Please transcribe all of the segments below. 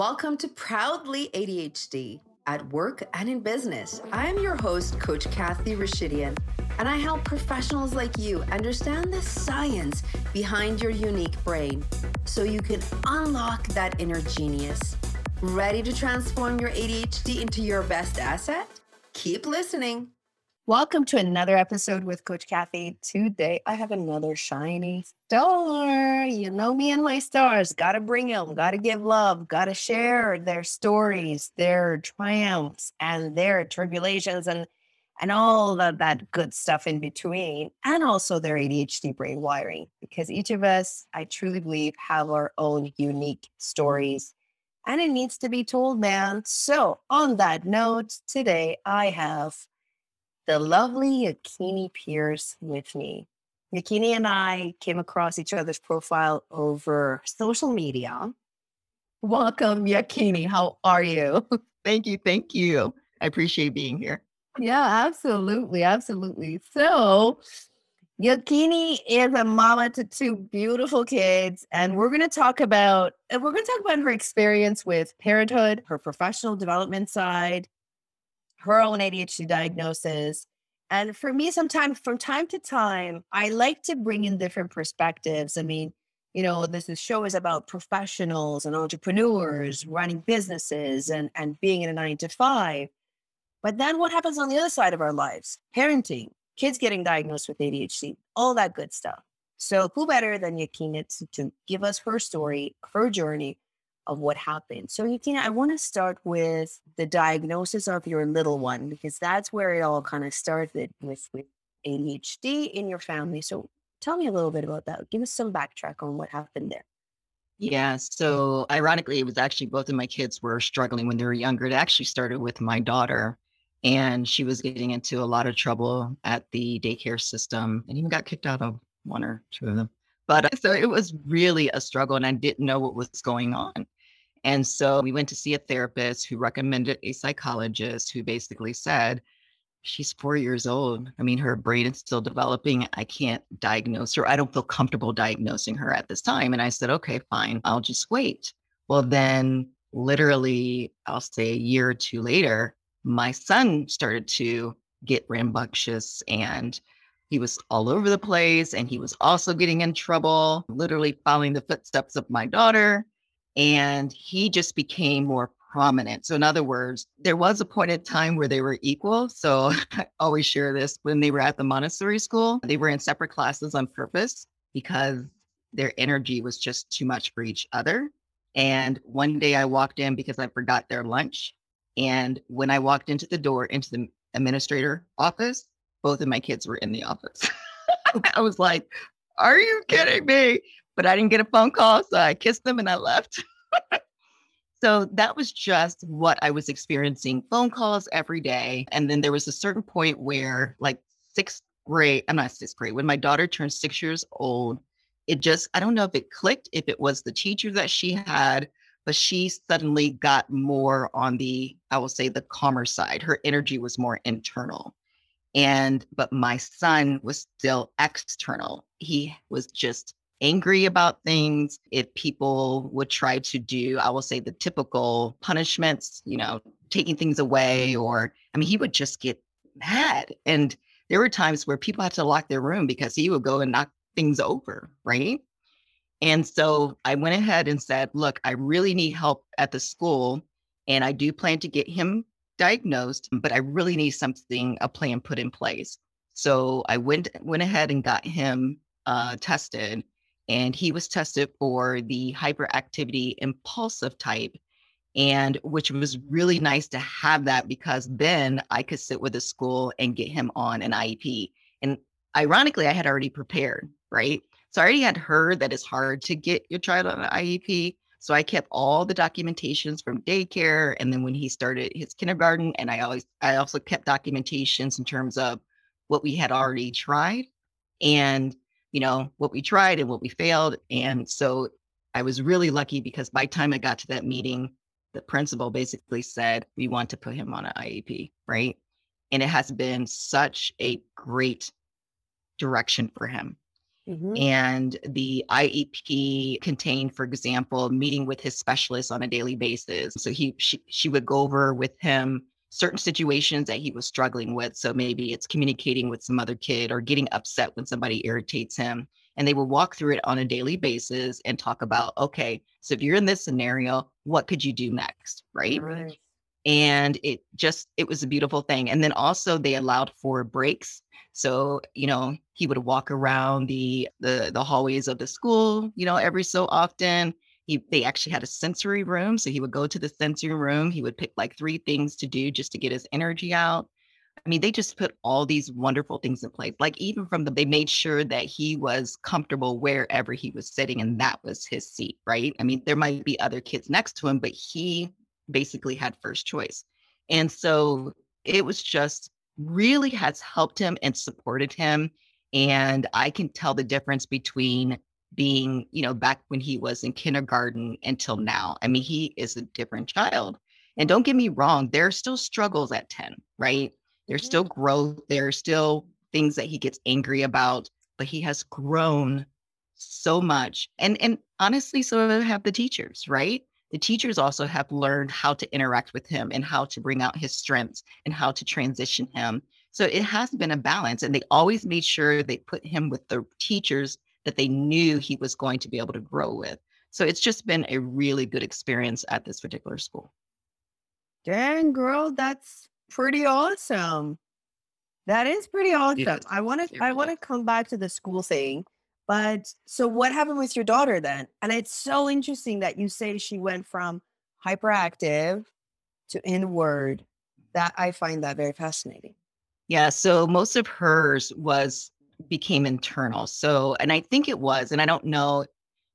Welcome to Proudly ADHD at work and in business. I am your host, Coach Kathy Rashidian, and I help professionals like you understand the science behind your unique brain so you can unlock that inner genius. Ready to transform your ADHD into your best asset? Keep listening. Welcome to another episode with Coach Kathy. Today I have another shiny star. You know me and my stars. Got to bring them, got to give love, got to share their stories, their triumphs, and their tribulations, and and all of that good stuff in between, and also their ADHD brain wiring. Because each of us, I truly believe, have our own unique stories, and it needs to be told, man. So, on that note, today I have the lovely Yakini Pierce with me. Yakini and I came across each other's profile over social media. Welcome, Yakini. How are you? Thank you. Thank you. I appreciate being here. Yeah, absolutely. Absolutely. So, Yakini is a mama to two beautiful kids, and we're going to talk about and we're going to talk about her experience with parenthood, her professional development side, her own ADHD diagnosis. And for me, sometimes from time to time, I like to bring in different perspectives. I mean, you know, this is show is about professionals and entrepreneurs running businesses and, and being in a nine to five. But then what happens on the other side of our lives? Parenting, kids getting diagnosed with ADHD, all that good stuff. So who better than Yakini to, to give us her story, her journey, of what happened. So, Yakini, I want to start with the diagnosis of your little one because that's where it all kind of started with, with ADHD in your family. So, tell me a little bit about that. Give us some backtrack on what happened there. Yeah. So, ironically, it was actually both of my kids were struggling when they were younger. It actually started with my daughter, and she was getting into a lot of trouble at the daycare system and even got kicked out of one or two of them. But so it was really a struggle, and I didn't know what was going on. And so we went to see a therapist who recommended a psychologist who basically said, She's four years old. I mean, her brain is still developing. I can't diagnose her. I don't feel comfortable diagnosing her at this time. And I said, okay, fine. I'll just wait. Well, then, literally, I'll say a year or two later, my son started to get rambunctious and he was all over the place and he was also getting in trouble, literally following the footsteps of my daughter. And he just became more prominent. So, in other words, there was a point in time where they were equal. So, I always share this when they were at the Montessori school, they were in separate classes on purpose because their energy was just too much for each other. And one day I walked in because I forgot their lunch. And when I walked into the door into the administrator office, both of my kids were in the office. I was like, are you kidding me? But I didn't get a phone call. So I kissed them and I left. so that was just what I was experiencing phone calls every day. And then there was a certain point where, like, sixth grade, I'm not sixth grade, when my daughter turned six years old, it just, I don't know if it clicked, if it was the teacher that she had, but she suddenly got more on the, I will say, the calmer side. Her energy was more internal and but my son was still external he was just angry about things if people would try to do i will say the typical punishments you know taking things away or i mean he would just get mad and there were times where people had to lock their room because he would go and knock things over right and so i went ahead and said look i really need help at the school and i do plan to get him diagnosed, but I really need something, a plan put in place. So I went went ahead and got him uh, tested, and he was tested for the hyperactivity impulsive type, and which was really nice to have that because then I could sit with the school and get him on an IEP. And ironically, I had already prepared, right? So I already had heard that it's hard to get your child on an IEP. So I kept all the documentations from daycare and then when he started his kindergarten and I always I also kept documentations in terms of what we had already tried and you know what we tried and what we failed and so I was really lucky because by the time I got to that meeting the principal basically said we want to put him on an IEP, right? And it has been such a great direction for him Mm-hmm. And the IEP contained, for example, meeting with his specialist on a daily basis. So he she, she would go over with him certain situations that he was struggling with. So maybe it's communicating with some other kid or getting upset when somebody irritates him. And they would walk through it on a daily basis and talk about, okay, so if you're in this scenario, what could you do next? Right. right. And it just, it was a beautiful thing. And then also they allowed for breaks. So, you know, he would walk around the the the hallways of the school, you know, every so often he they actually had a sensory room so he would go to the sensory room he would pick like three things to do just to get his energy out. I mean they just put all these wonderful things in place like even from the they made sure that he was comfortable wherever he was sitting and that was his seat right? I mean there might be other kids next to him but he basically had first choice. And so it was just really has helped him and supported him and i can tell the difference between being, you know, back when he was in kindergarten until now. I mean, he is a different child. And don't get me wrong, there are still struggles at 10, right? There's mm-hmm. still growth. There are still things that he gets angry about, but he has grown so much. And and honestly, so have the teachers, right? The teachers also have learned how to interact with him and how to bring out his strengths and how to transition him. So it has been a balance. And they always made sure they put him with the teachers that they knew he was going to be able to grow with. So it's just been a really good experience at this particular school. Dang, girl, that's pretty awesome. That is pretty awesome. I want to I want to come back to the school thing. But so what happened with your daughter then? And it's so interesting that you say she went from hyperactive to inward. That I find that very fascinating. Yeah, so most of hers was became internal. So, and I think it was, and I don't know,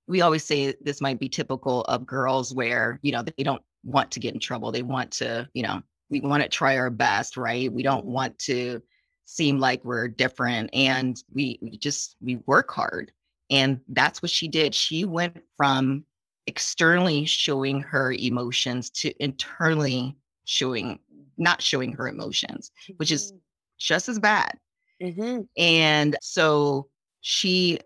we always say this might be typical of girls where, you know, they don't want to get in trouble. They want to, you know, we want to try our best, right? We don't want to seem like we're different and we, we just, we work hard. And that's what she did. She went from externally showing her emotions to internally showing, not showing her emotions, which is mm-hmm. just as bad Mm-hmm. And so she,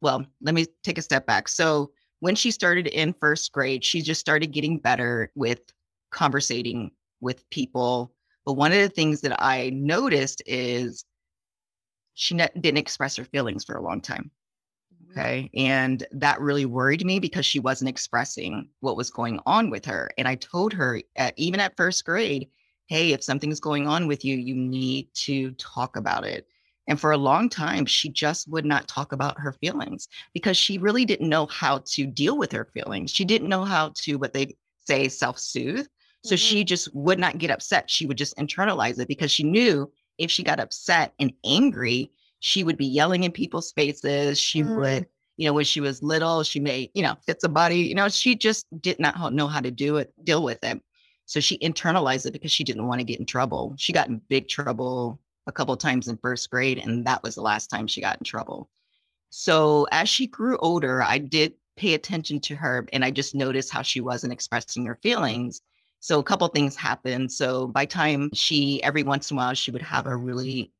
well, let me take a step back. So when she started in first grade, she just started getting better with conversating with people. But one of the things that I noticed is she ne- didn't express her feelings for a long time. Mm-hmm. Okay. And that really worried me because she wasn't expressing what was going on with her. And I told her, at, even at first grade, hey, if something's going on with you, you need to talk about it. And for a long time, she just would not talk about her feelings because she really didn't know how to deal with her feelings. She didn't know how to, what they say, self soothe. So mm-hmm. she just would not get upset. She would just internalize it because she knew if she got upset and angry, she would be yelling in people's faces. She mm-hmm. would, you know, when she was little, she may, you know, hit somebody, you know, she just did not know how to do it, deal with it. So she internalized it because she didn't want to get in trouble. She got in big trouble a couple times in first grade, and that was the last time she got in trouble. So as she grew older, I did pay attention to her and I just noticed how she wasn't expressing her feelings. So a couple things happened. So by time she every once in a while she would have a really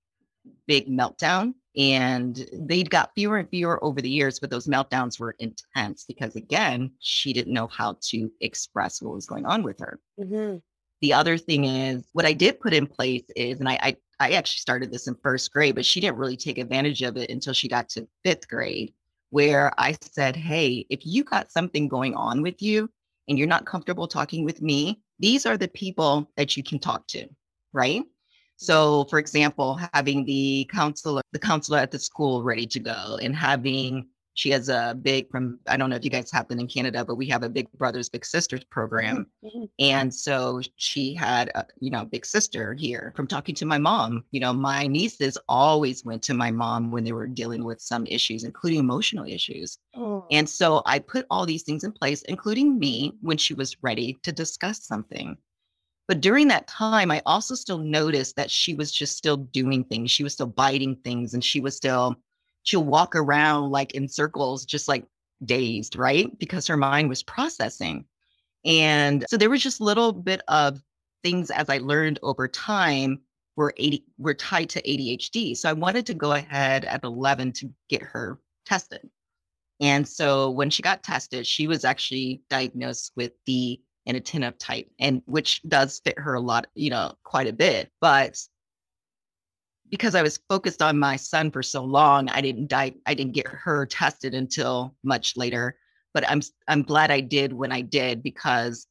big meltdown and they'd got fewer and fewer over the years, but those meltdowns were intense because, again, she didn't know how to express what was going on with her. Mm-hmm. The other thing is, what I did put in place is, and I, I, I actually started this in first grade, but she didn't really take advantage of it until she got to fifth grade, where I said, Hey, if you got something going on with you and you're not comfortable talking with me, these are the people that you can talk to, right? So, for example, having the counselor, the counselor at the school ready to go, and having she has a big from I don't know if you guys have them in Canada, but we have a Big Brothers Big Sisters program, mm-hmm. and so she had a, you know big sister here. From talking to my mom, you know, my nieces always went to my mom when they were dealing with some issues, including emotional issues. Oh. And so I put all these things in place, including me, when she was ready to discuss something. But during that time, I also still noticed that she was just still doing things. She was still biting things and she was still, she'll walk around like in circles, just like dazed, right? Because her mind was processing. And so there was just a little bit of things as I learned over time were 80 were tied to ADHD. So I wanted to go ahead at 11 to get her tested. And so when she got tested, she was actually diagnosed with the inattentive type, and which does fit her a lot, you know, quite a bit. But because I was focused on my son for so long, I didn't die. I didn't get her tested until much later. But I'm I'm glad I did when I did because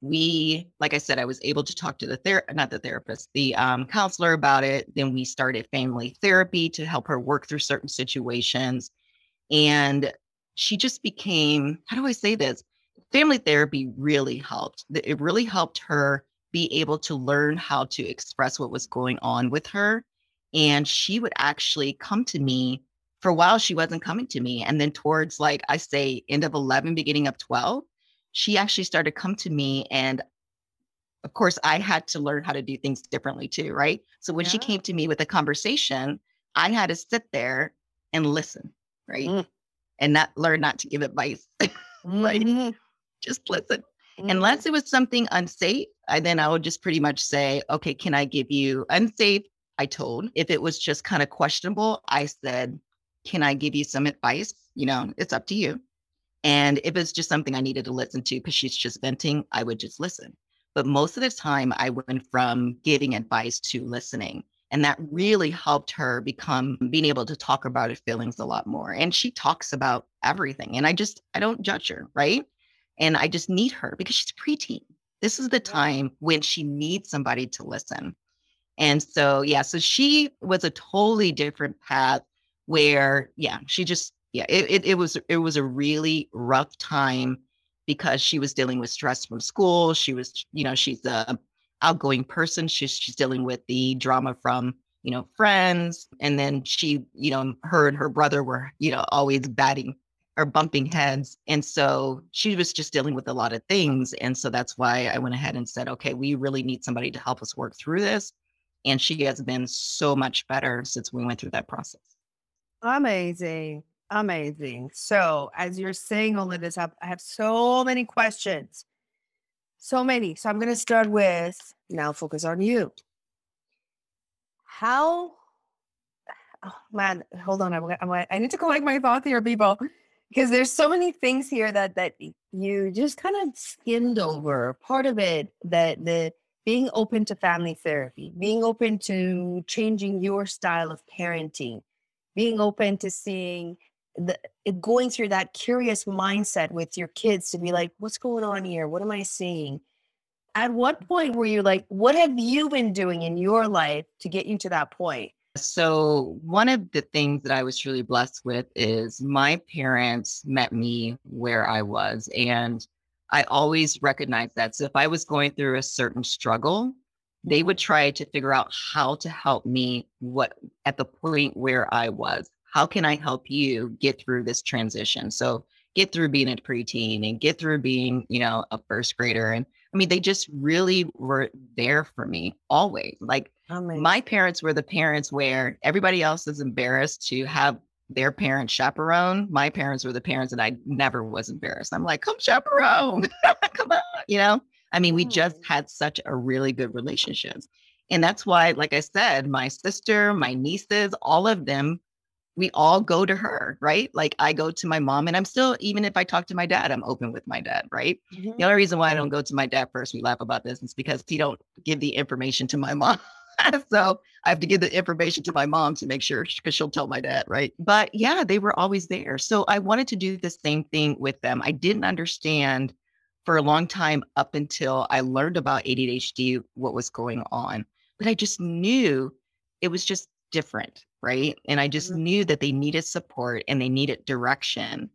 we, like I said, I was able to talk to the ther not the therapist, the um, counselor about it. Then we started family therapy to help her work through certain situations, and she just became how do I say this? Family therapy really helped. It really helped her be able to learn how to express what was going on with her and she would actually come to me for a while. She wasn't coming to me. And then towards like I say end of 11, beginning of 12, she actually started come to me. And of course, I had to learn how to do things differently too. Right. So when yeah. she came to me with a conversation, I had to sit there and listen. Right. Mm. And not learn not to give advice. like mm-hmm. Just listen. Mm-hmm. Unless it was something unsafe, I then I would just pretty much say, okay, can I give you unsafe I told. If it was just kind of questionable, I said, Can I give you some advice? You know, it's up to you. And if it's just something I needed to listen to because she's just venting, I would just listen. But most of the time, I went from giving advice to listening. And that really helped her become being able to talk about her feelings a lot more. And she talks about everything. And I just, I don't judge her, right? And I just need her because she's preteen. This is the time when she needs somebody to listen. And so, yeah, so she was a totally different path where, yeah, she just, yeah, it, it, it was, it was a really rough time because she was dealing with stress from school. She was, you know, she's a outgoing person. She's, she's dealing with the drama from, you know, friends. And then she, you know, her and her brother were, you know, always batting or bumping heads. And so she was just dealing with a lot of things. And so that's why I went ahead and said, okay, we really need somebody to help us work through this. And she has been so much better since we went through that process. Amazing. Amazing. So, as you're saying all of this, I have so many questions. So many. So, I'm going to start with now focus on you. How, oh man, hold on. I'm, I'm, I need to collect my thoughts here, people, because there's so many things here that that you just kind of skimmed over. Part of it that the being open to family therapy, being open to changing your style of parenting, being open to seeing the eh, going through that curious mindset with your kids to be like, what's going on here? What am I seeing? At what point were you like, what have you been doing in your life to get you to that point? So, one of the things that I was truly blessed with is my parents met me where I was. And I always recognized that. So if I was going through a certain struggle, they would try to figure out how to help me what at the point where I was. How can I help you get through this transition? So get through being a preteen and get through being, you know, a first grader. And I mean, they just really were there for me always. Like Amazing. my parents were the parents where everybody else is embarrassed to have their parents chaperone. My parents were the parents that I never was embarrassed. I'm like, come chaperone, come on, you know. I mean, we just mm. had such a really good relationship, and that's why, like I said, my sister, my nieces, all of them, we all go to her, right? Like I go to my mom, and I'm still, even if I talk to my dad, I'm open with my dad, right? Mm-hmm. The only reason why I don't go to my dad first, we laugh about this, is because he don't give the information to my mom. so I have to give the information to my mom to make sure because she'll tell my dad, right? But yeah, they were always there. So I wanted to do the same thing with them. I didn't understand for a long time up until I learned about ADHD, what was going on. But I just knew it was just different, right? And I just mm-hmm. knew that they needed support and they needed direction.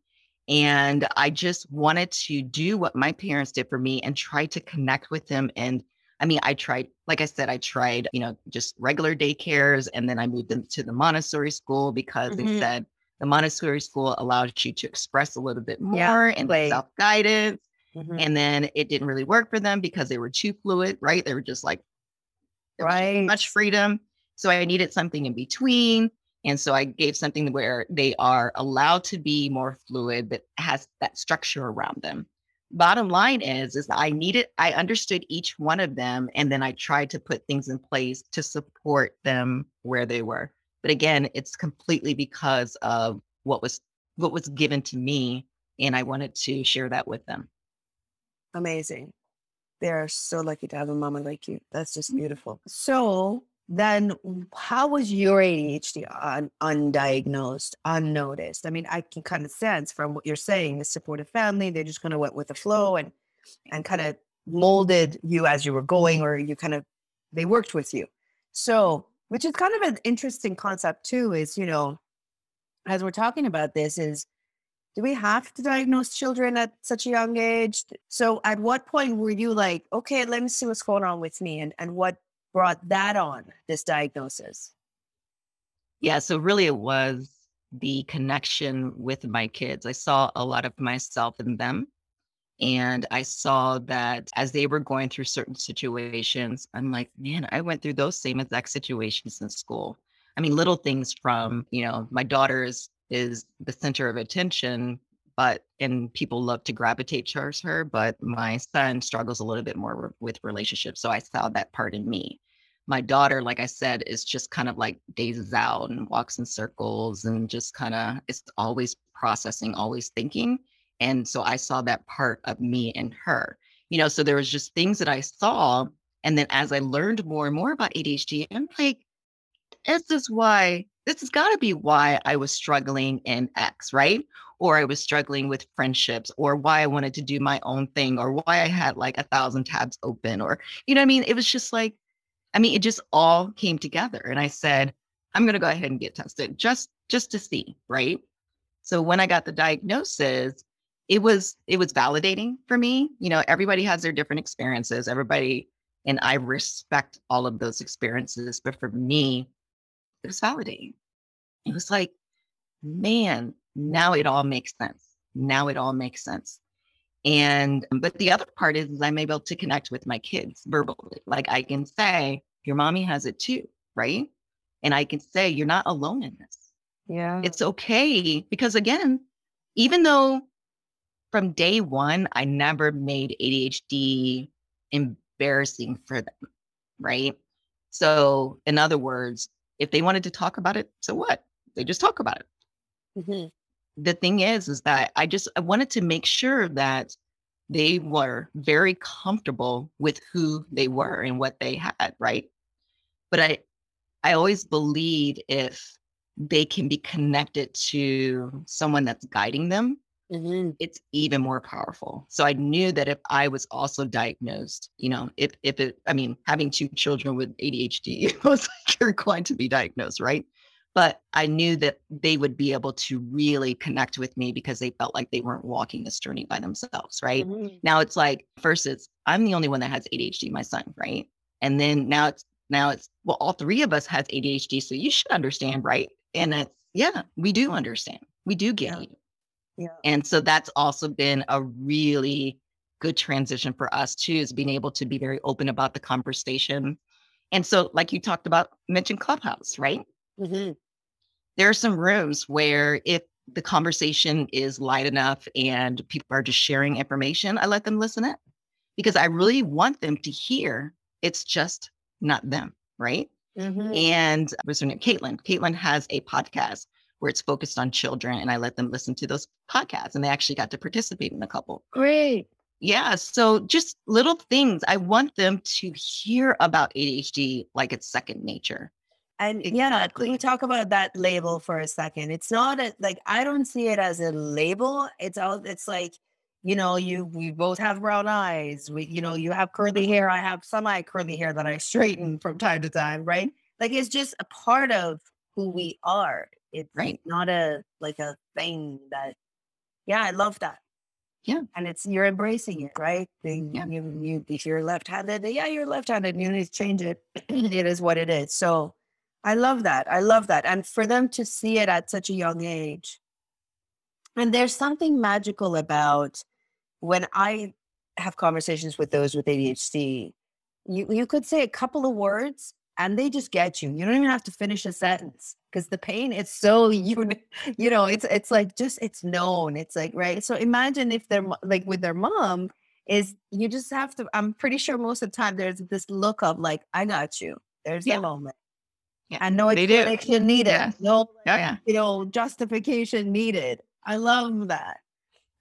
And I just wanted to do what my parents did for me and try to connect with them and I mean, I tried, like I said, I tried, you know, just regular daycares and then I moved them to the Montessori school because mm-hmm. they said the Montessori school allows you to express a little bit more yeah, and self guidance. Mm-hmm. And then it didn't really work for them because they were too fluid, right? They were just like, right, much freedom. So I needed something in between. And so I gave something where they are allowed to be more fluid, but has that structure around them. Bottom line is is I needed I understood each one of them and then I tried to put things in place to support them where they were. But again, it's completely because of what was what was given to me and I wanted to share that with them. Amazing. They are so lucky to have a mama like you. That's just mm. beautiful. So then how was your ADHD un- undiagnosed, unnoticed? I mean, I can kind of sense from what you're saying, the supportive family, they just kind of went with the flow and and kind of molded you as you were going, or you kind of they worked with you. So, which is kind of an interesting concept too, is you know, as we're talking about this, is do we have to diagnose children at such a young age? So at what point were you like, okay, let me see what's going on with me and, and what brought that on, this diagnosis? Yeah, so really it was the connection with my kids. I saw a lot of myself in them. And I saw that as they were going through certain situations, I'm like, man, I went through those same exact situations in school. I mean, little things from, you know, my daughter is is the center of attention, but and people love to gravitate towards her, but my son struggles a little bit more with relationships. So I saw that part in me my daughter, like I said, is just kind of like dazes out and walks in circles and just kind of is always processing, always thinking. And so I saw that part of me in her, you know, so there was just things that I saw. And then as I learned more and more about ADHD, I'm like, this is why, this has got to be why I was struggling in X, right? Or I was struggling with friendships, or why I wanted to do my own thing, or why I had like a thousand tabs open, or, you know I mean? It was just like, I mean, it just all came together. And I said, I'm going to go ahead and get tested just just to see, right? So when I got the diagnosis, it was it was validating for me. You know, everybody has their different experiences. Everybody and I respect all of those experiences, but for me, it was validating. It was like, man, now it all makes sense. Now it all makes sense. And but the other part is, is I'm able to connect with my kids verbally. Like I can say, your mommy has it too, right? And I can say, you're not alone in this. Yeah. It's okay. Because again, even though from day one, I never made ADHD embarrassing for them, right? So, in other words, if they wanted to talk about it, so what? They just talk about it. Mm-hmm the thing is, is that I just I wanted to make sure that they were very comfortable with who they were and what they had, right? But I I always believe if they can be connected to someone that's guiding them, mm-hmm. it's even more powerful. So I knew that if I was also diagnosed, you know, if if it, I mean, having two children with ADHD, it was like you're going to be diagnosed, right? but I knew that they would be able to really connect with me because they felt like they weren't walking this journey by themselves, right? Mm-hmm. Now it's like first it's I'm the only one that has ADHD, my son, right? And then now it's now it's well, all three of us has ADHD, so you should understand, right? And it's yeah, we do understand. We do get yeah. you. Yeah. And so that's also been a really good transition for us too, is being able to be very open about the conversation. And so, like you talked about, mentioned Clubhouse, right? Mm-hmm there are some rooms where if the conversation is light enough and people are just sharing information, I let them listen in because I really want them to hear it's just not them, right? Mm-hmm. And what's her name? Caitlin. Caitlin has a podcast where it's focused on children, and I let them listen to those podcasts, and they actually got to participate in a couple. Great. Yeah. So just little things. I want them to hear about ADHD like it's second nature. And exactly. yeah, can we talk about that label for a second? It's not a, like I don't see it as a label. It's all it's like, you know, you we both have brown eyes. We, you know, you have curly uh-huh. hair. I have semi curly hair that I straighten from time to time, right? Like it's just a part of who we are. It's right. not a like a thing that. Yeah, I love that. Yeah, and it's you're embracing it, right? The, yeah. You, you if you're left-handed, yeah, you're left-handed. You need to change it. it is what it is. So I love that. I love that. And for them to see it at such a young age. And there's something magical about when I have conversations with those with ADHD, you, you could say a couple of words and they just get you. You don't even have to finish a sentence because the pain is so you you know it's it's like just it's known. It's like right. So imagine if they're like with their mom is you just have to. I'm pretty sure most of the time there's this look of like I got you. There's yeah. a moment. Yeah, and no explanation needed. Yeah. No, oh, yeah. you know, justification needed. I love that.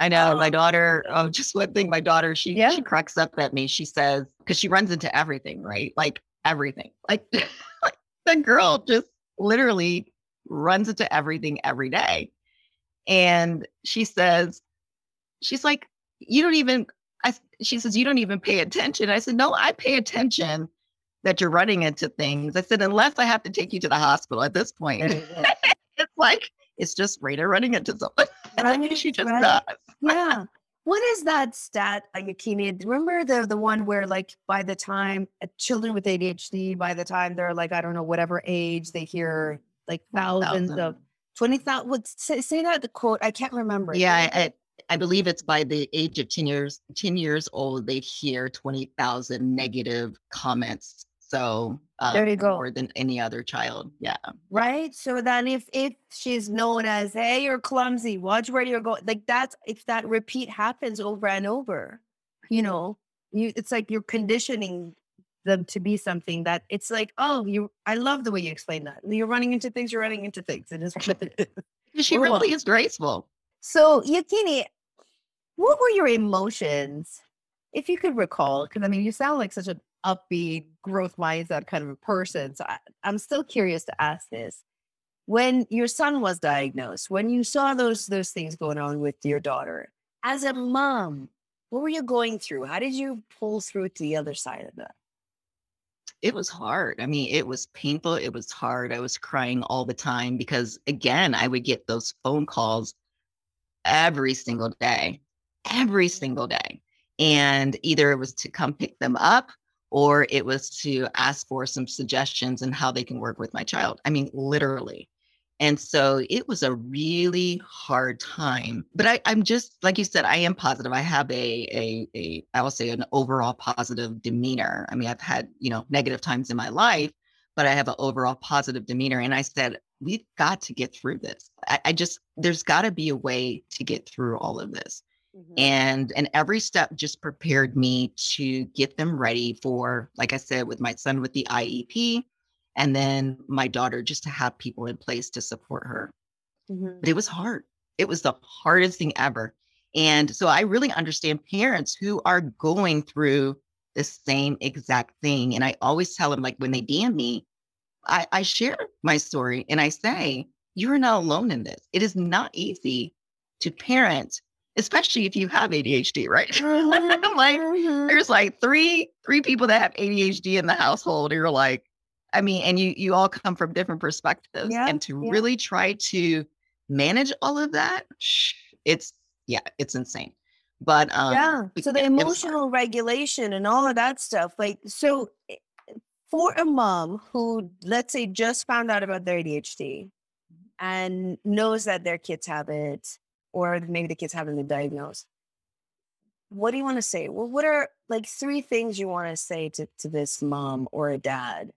I know my um, daughter. Oh, just one thing. My daughter, she yeah. she cracks up at me. She says because she runs into everything, right? Like everything. Like, like the girl just literally runs into everything every day. And she says, she's like, you don't even. I. She says you don't even pay attention. I said, no, I pay attention that you're running into things. I said, unless I have to take you to the hospital at this point. it's like it's just Rita running into someone. And I mean, she just right. does. Yeah. What is that stat, Yakini? Remember the the one where like by the time uh, children with ADHD, by the time they're like, I don't know, whatever age, they hear like thousands Thousand. of twenty thousand. What say, say, that the quote? I can't remember. Yeah, I, I believe it's by the age of ten years ten years old, they hear twenty thousand negative comments so uh, there you go. More than any other child. Yeah. Right. So then if if she's known as, hey, you're clumsy, watch where you're going. Like that's if that repeat happens over and over, you know, you it's like you're conditioning them to be something that it's like, oh, you I love the way you explain that. You're running into things, you're running into things. It is she really is graceful. So Yakini, what were your emotions? If you could recall, because I mean, you sound like such a upbeat, growth mindset kind of a person. So I, I'm still curious to ask this. When your son was diagnosed, when you saw those those things going on with your daughter, as a mom, what were you going through? How did you pull through to the other side of that? It was hard. I mean, it was painful. It was hard. I was crying all the time because, again, I would get those phone calls every single day, every single day. And either it was to come pick them up or it was to ask for some suggestions and how they can work with my child. I mean, literally. And so it was a really hard time. But I, am just like you said, I am positive. I have a, a a I will say an overall positive demeanor. I mean, I've had, you know, negative times in my life, but I have an overall positive demeanor. And I said, we've got to get through this. I, I just there's got to be a way to get through all of this. Mm-hmm. And and every step just prepared me to get them ready for, like I said, with my son with the IEP, and then my daughter just to have people in place to support her. Mm-hmm. But it was hard. It was the hardest thing ever. And so I really understand parents who are going through the same exact thing. And I always tell them, like when they DM me, I, I share my story and I say, you're not alone in this. It is not easy to parent especially if you have ADHD, right? Mm-hmm. like mm-hmm. there's like three three people that have ADHD in the household. You're like, I mean, and you you all come from different perspectives, yeah, and to yeah. really try to manage all of that, it's yeah, it's insane. But um, yeah, so the emotional regulation and all of that stuff, like so. Eh, for a mom who, let's say, just found out about their ADHD and knows that their kids have it, or maybe the kids haven't been diagnosed. What do you want to say? Well, what are like three things you want to say to, to this mom or a dad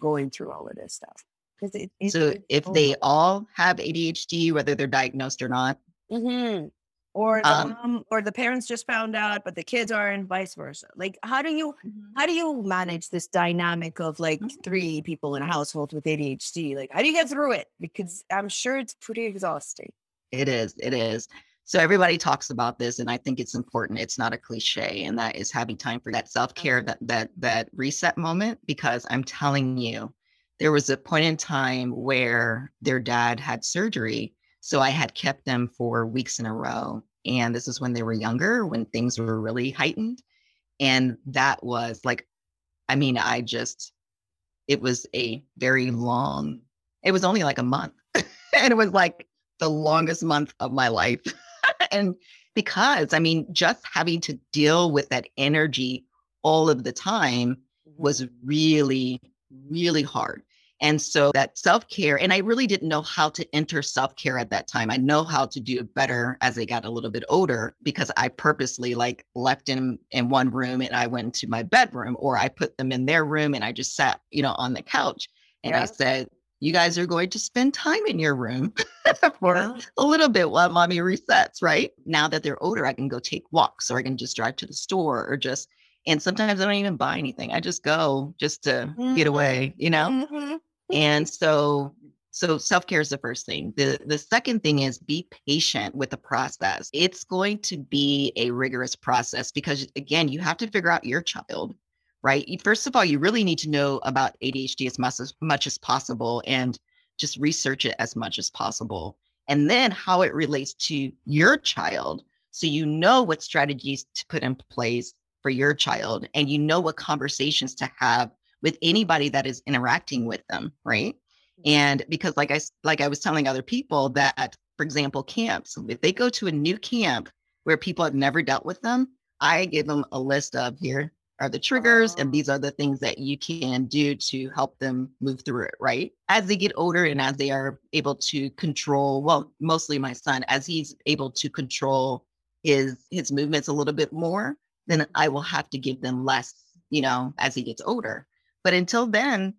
going through all of this stuff? Because it, it, so if they all have ADHD, whether they're diagnosed or not, mm-hmm. or the um, mom or the parents just found out, but the kids are, and vice versa. Like, how do you mm-hmm. how do you manage this dynamic of like mm-hmm. three people in a household with ADHD? Like, how do you get through it? Because I'm sure it's pretty exhausting. It is. It is. So everybody talks about this, and I think it's important. It's not a cliche, and that is having time for that self care, that that that reset moment. Because I'm telling you, there was a point in time where their dad had surgery, so I had kept them for weeks in a row, and this is when they were younger, when things were really heightened, and that was like, I mean, I just, it was a very long. It was only like a month, and it was like the longest month of my life. and because, I mean, just having to deal with that energy all of the time was mm-hmm. really, really hard. And so that self care, and I really didn't know how to enter self care at that time. I know how to do it better as I got a little bit older because I purposely like left them in one room and I went to my bedroom or I put them in their room and I just sat, you know, on the couch. And yeah. I said, you guys are going to spend time in your room for a little bit while mommy resets, right? Now that they're older, I can go take walks or I can just drive to the store or just, and sometimes I don't even buy anything. I just go just to mm-hmm. get away, you know? Mm-hmm. And so so self-care is the first thing. The the second thing is be patient with the process. It's going to be a rigorous process because again, you have to figure out your child, right? First of all, you really need to know about ADHD as much as, much as possible and just research it as much as possible. And then how it relates to your child so you know what strategies to put in place for your child and you know what conversations to have with anybody that is interacting with them, right? Mm-hmm. And because like I like I was telling other people that for example, camps, if they go to a new camp where people have never dealt with them, I give them a list of here are the triggers and these are the things that you can do to help them move through it, right? As they get older and as they are able to control, well, mostly my son, as he's able to control his his movements a little bit more, then I will have to give them less, you know, as he gets older. But until then,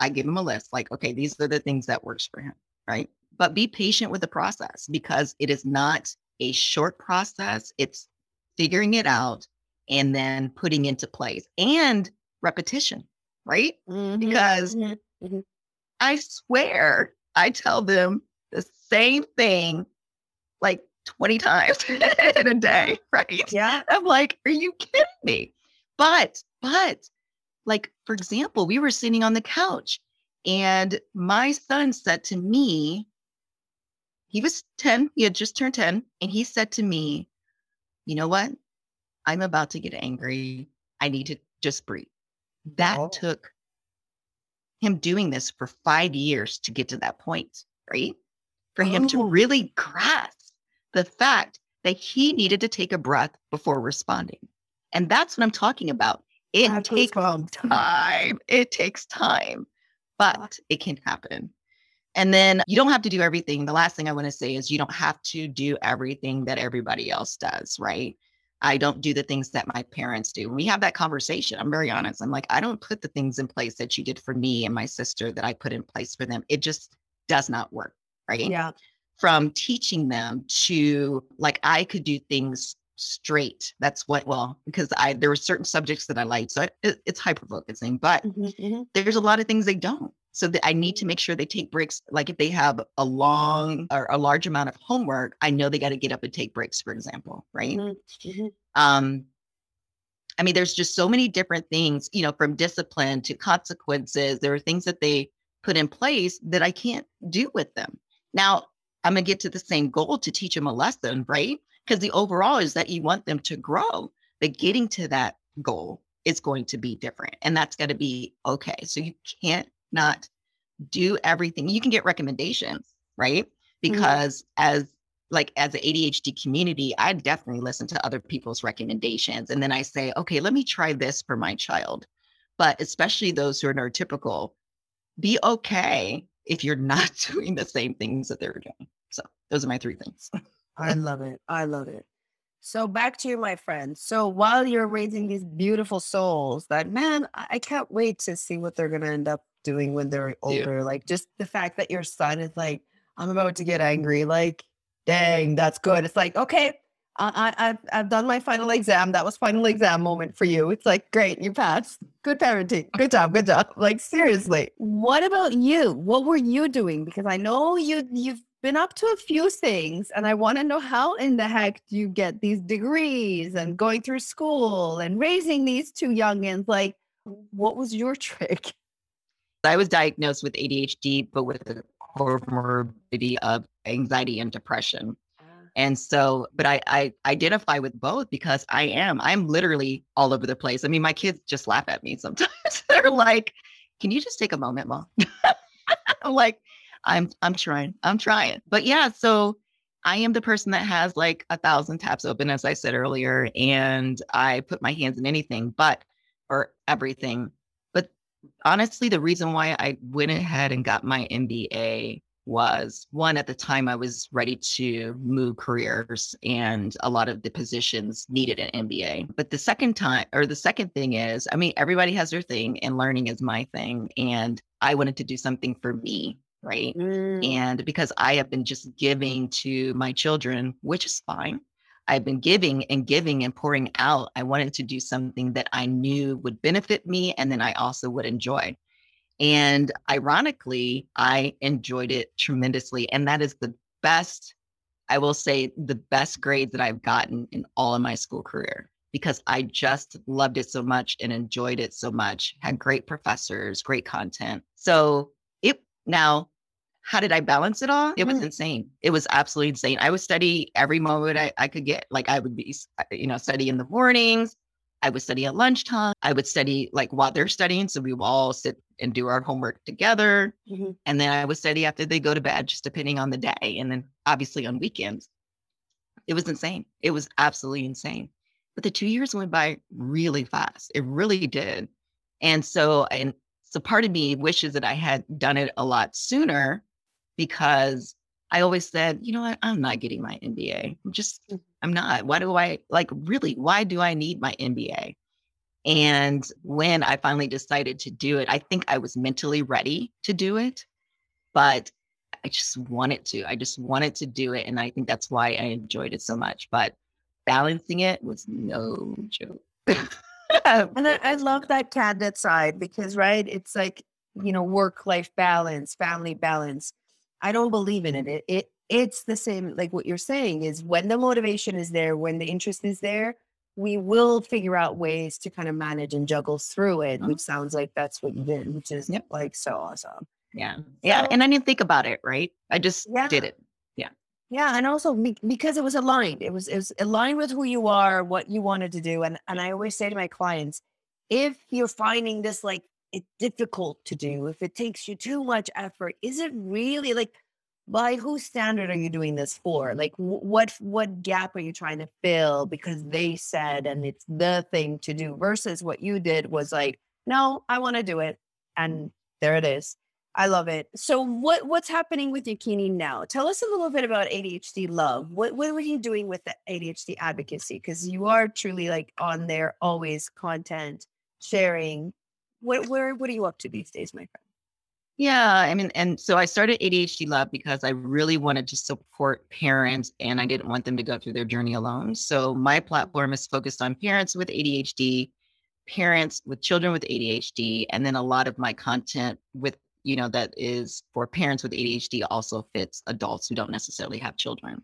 I give him a list like, okay, these are the things that works for him, right? But be patient with the process because it is not a short process. It's figuring it out and then putting into place and repetition, right? Mm-hmm. Because mm-hmm. mm-hmm. I swear I tell them the same thing like 20 times in a day, right? Yeah. I'm like, are you kidding me? But, but like, for example, we were sitting on the couch and my son said to me, he was 10, he had just turned 10, and he said to me, You know what? I'm about to get angry. I need to just breathe. That oh. took him doing this for five years to get to that point, right? For him oh. to really grasp the fact that he needed to take a breath before responding. And that's what I'm talking about. It that takes time. It takes time, but it can happen. And then you don't have to do everything. The last thing I want to say is you don't have to do everything that everybody else does, right? I don't do the things that my parents do. When we have that conversation, I'm very honest. I'm like, I don't put the things in place that you did for me and my sister that I put in place for them. It just does not work, right? Yeah. From teaching them to like I could do things straight. That's what, well, because I there were certain subjects that I liked. So it, it's hyper focusing, but mm-hmm, mm-hmm. there's a lot of things they don't. So that I need to make sure they take breaks. Like if they have a long or a large amount of homework, I know they got to get up and take breaks, for example, right? Mm-hmm, mm-hmm. Um, I mean, there's just so many different things, you know, from discipline to consequences. There are things that they put in place that I can't do with them. Now, I'm going to get to the same goal to teach them a lesson, right? because the overall is that you want them to grow, but getting to that goal is going to be different. And that's going to be okay. So you can't not do everything. You can get recommendations, right? Mm-hmm. Because mm-hmm. as like as an ADHD community, I definitely listen to other people's recommendations. And then I say, okay, let me try this for my child. But especially those who are neurotypical, be okay if you're not doing the same things that they're doing. So those are my three things. I love it. I love it. So back to you, my friend. So while you're raising these beautiful souls, that man, I can't wait to see what they're gonna end up doing when they're older. Yeah. Like just the fact that your son is like, I'm about to get angry. Like, dang, that's good. It's like, okay, I, I, I've, I've done my final exam. That was final exam moment for you. It's like, great, you passed. Good parenting. Good job. Good job. Like, seriously. What about you? What were you doing? Because I know you, you've been up to a few things and I want to know how in the heck do you get these degrees and going through school and raising these two youngins? Like, what was your trick? I was diagnosed with ADHD, but with a comorbidity of anxiety and depression. Ah. And so, but I, I identify with both because I am, I'm literally all over the place. I mean, my kids just laugh at me sometimes. They're like, can you just take a moment, mom? I'm like, I'm I'm trying. I'm trying. But yeah, so I am the person that has like a thousand tabs open, as I said earlier, and I put my hands in anything but or everything. Honestly, the reason why I went ahead and got my MBA was one at the time I was ready to move careers and a lot of the positions needed an MBA. But the second time or the second thing is, I mean, everybody has their thing and learning is my thing. And I wanted to do something for me. Right. Mm. And because I have been just giving to my children, which is fine. I've been giving and giving and pouring out. I wanted to do something that I knew would benefit me and then I also would enjoy. And ironically, I enjoyed it tremendously. And that is the best, I will say, the best grades that I've gotten in all of my school career because I just loved it so much and enjoyed it so much. Had great professors, great content. So it now, how did I balance it all? It was mm. insane. It was absolutely insane. I would study every moment I, I could get. Like I would be, you know, study in the mornings, I would study at lunchtime. I would study like while they're studying. So we would all sit and do our homework together. Mm-hmm. And then I would study after they go to bed, just depending on the day. And then obviously on weekends. It was insane. It was absolutely insane. But the two years went by really fast. It really did. And so, and so part of me wishes that I had done it a lot sooner because I always said, you know what, I'm not getting my MBA. I'm just mm. I'm not. Why do I like really? Why do I need my MBA? And when I finally decided to do it, I think I was mentally ready to do it, but I just wanted to. I just wanted to do it. And I think that's why I enjoyed it so much. But balancing it was no joke. and I, I love that candid side because, right, it's like, you know, work life balance, family balance. I don't believe in it. It, it it's the same like what you're saying is when the motivation is there when the interest is there we will figure out ways to kind of manage and juggle through it which uh-huh. sounds like that's what you did which is yep. like so awesome yeah yeah and i didn't think about it right i just yeah. did it yeah yeah and also because it was aligned it was it was aligned with who you are what you wanted to do and and i always say to my clients if you're finding this like it's difficult to do if it takes you too much effort is it really like by whose standard are you doing this for? Like what what gap are you trying to fill because they said and it's the thing to do versus what you did was like no i want to do it and there it is. I love it. So what what's happening with Yakini now? Tell us a little bit about adhd love. What what are you doing with the adhd advocacy? Because you are truly like on there always content sharing what where what are you up to these days my friend yeah, I mean, and so I started ADHD Love because I really wanted to support parents and I didn't want them to go through their journey alone. So my platform is focused on parents with ADHD, parents with children with ADHD, and then a lot of my content with, you know, that is for parents with ADHD also fits adults who don't necessarily have children.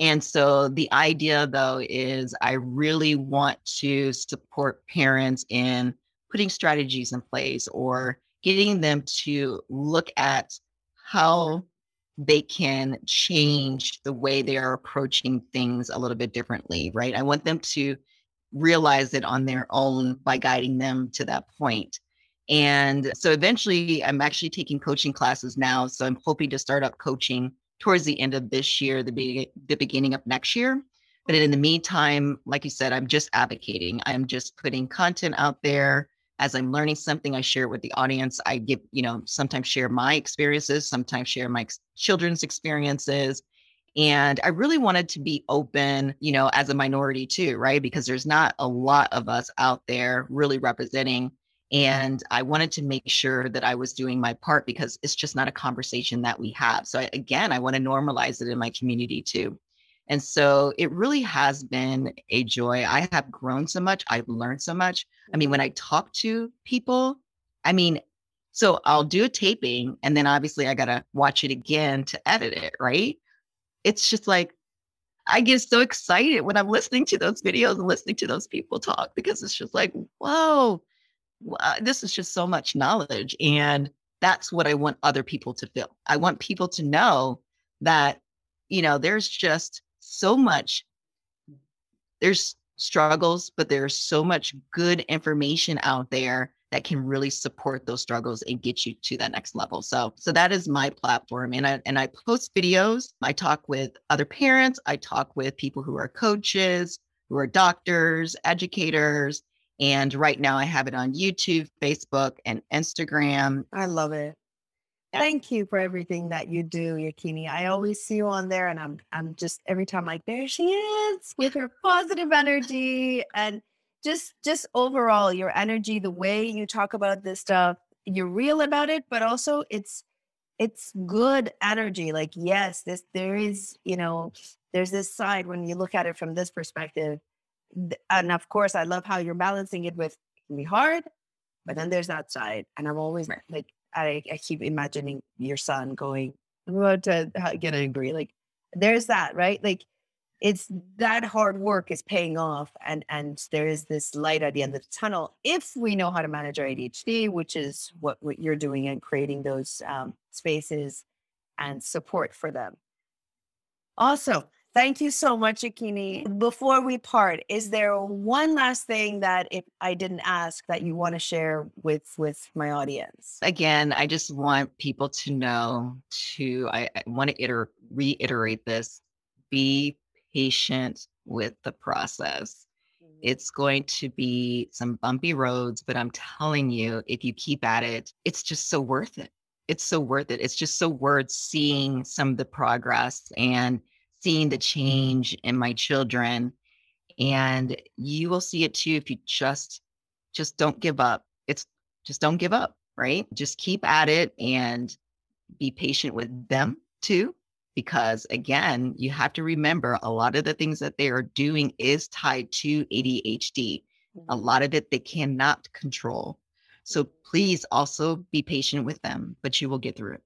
And so the idea though is I really want to support parents in putting strategies in place or getting them to look at how they can change the way they are approaching things a little bit differently, right? I want them to realize it on their own by guiding them to that point. And so eventually, I'm actually taking coaching classes now. So I'm hoping to start up coaching towards the end of this year, the, be- the beginning of next year. But in the meantime, like you said, I'm just advocating. I'm just putting content out there as I'm learning something, I share it with the audience. I give, you know, sometimes share my experiences, sometimes share my children's experiences. And I really wanted to be open, you know, as a minority too, right? Because there's not a lot of us out there really representing. And I wanted to make sure that I was doing my part because it's just not a conversation that we have. So I, again, I want to normalize it in my community too. And so it really has been a joy. I have grown so much. I've learned so much. I mean, when I talk to people, I mean, so I'll do a taping and then obviously I got to watch it again to edit it, right? It's just like, I get so excited when I'm listening to those videos and listening to those people talk because it's just like, whoa, wow, this is just so much knowledge. And that's what I want other people to feel. I want people to know that, you know, there's just so much there's struggles but there's so much good information out there that can really support those struggles and get you to that next level so so that is my platform and i and i post videos i talk with other parents i talk with people who are coaches who are doctors educators And right now I have it on YouTube, Facebook, and Instagram. I love it. Thank you for everything that you do, Yakini. I always see you on there and I'm I'm just every time like there she is with her positive energy and just just overall your energy, the way you talk about this stuff, you're real about it, but also it's it's good energy. Like yes, this there is, you know, there's this side when you look at it from this perspective. And of course, I love how you're balancing it with it can be hard, but then there's that side. And I'm always like I, I keep imagining your son going, I'm about to get angry. Like there's that, right? Like it's that hard work is paying off and and there is this light at the end of the tunnel if we know how to manage our adhd which is what, what you're doing and creating those um, spaces and support for them awesome Thank you so much, Yakini. Before we part, is there one last thing that if I didn't ask that you want to share with with my audience? Again, I just want people to know to I, I want to iter- reiterate this. Be patient with the process. Mm-hmm. It's going to be some bumpy roads, but I'm telling you, if you keep at it, it's just so worth it. It's so worth it. It's just so worth seeing some of the progress and seeing the change in my children and you will see it too if you just just don't give up. It's just don't give up right? Just keep at it and be patient with them too because again you have to remember a lot of the things that they are doing is tied to ADHD a mm-hmm. lot of it they cannot control. So please also be patient with them but you will get through it.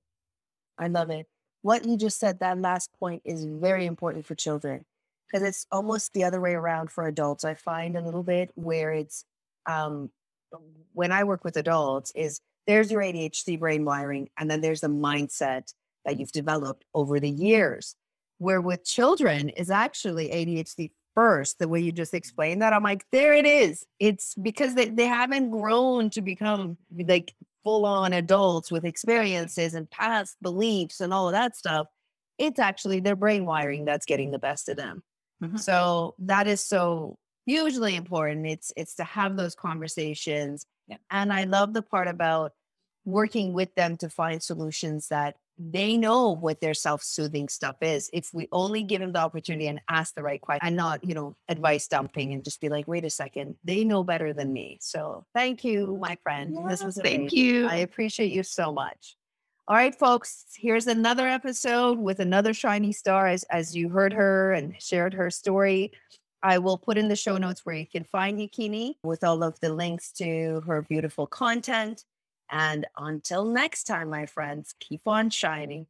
I love it what you just said, that last point is very important for children because it's almost the other way around for adults. I find a little bit where it's um, when I work with adults is there's your ADHD brain wiring, and then there's the mindset that you've developed over the years. Where with children is actually ADHD first, the way you just explained that. I'm like, there it is. It's because they, they haven't grown to become like full on adults with experiences and past beliefs and all of that stuff, it's actually their brain wiring that's getting the best of them. Mm-hmm. So that is so hugely important. It's it's to have those conversations. Yeah. And I love the part about working with them to find solutions that they know what their self-soothing stuff is if we only give them the opportunity and ask the right question and not you know advice dumping and just be like wait a second they know better than me. So thank you my friend. Yeah, this was amazing. thank you i appreciate you so much. All right folks here's another episode with another shiny star as, as you heard her and shared her story. I will put in the show notes where you can find Yakini with all of the links to her beautiful content and until next time, my friends, keep on shining.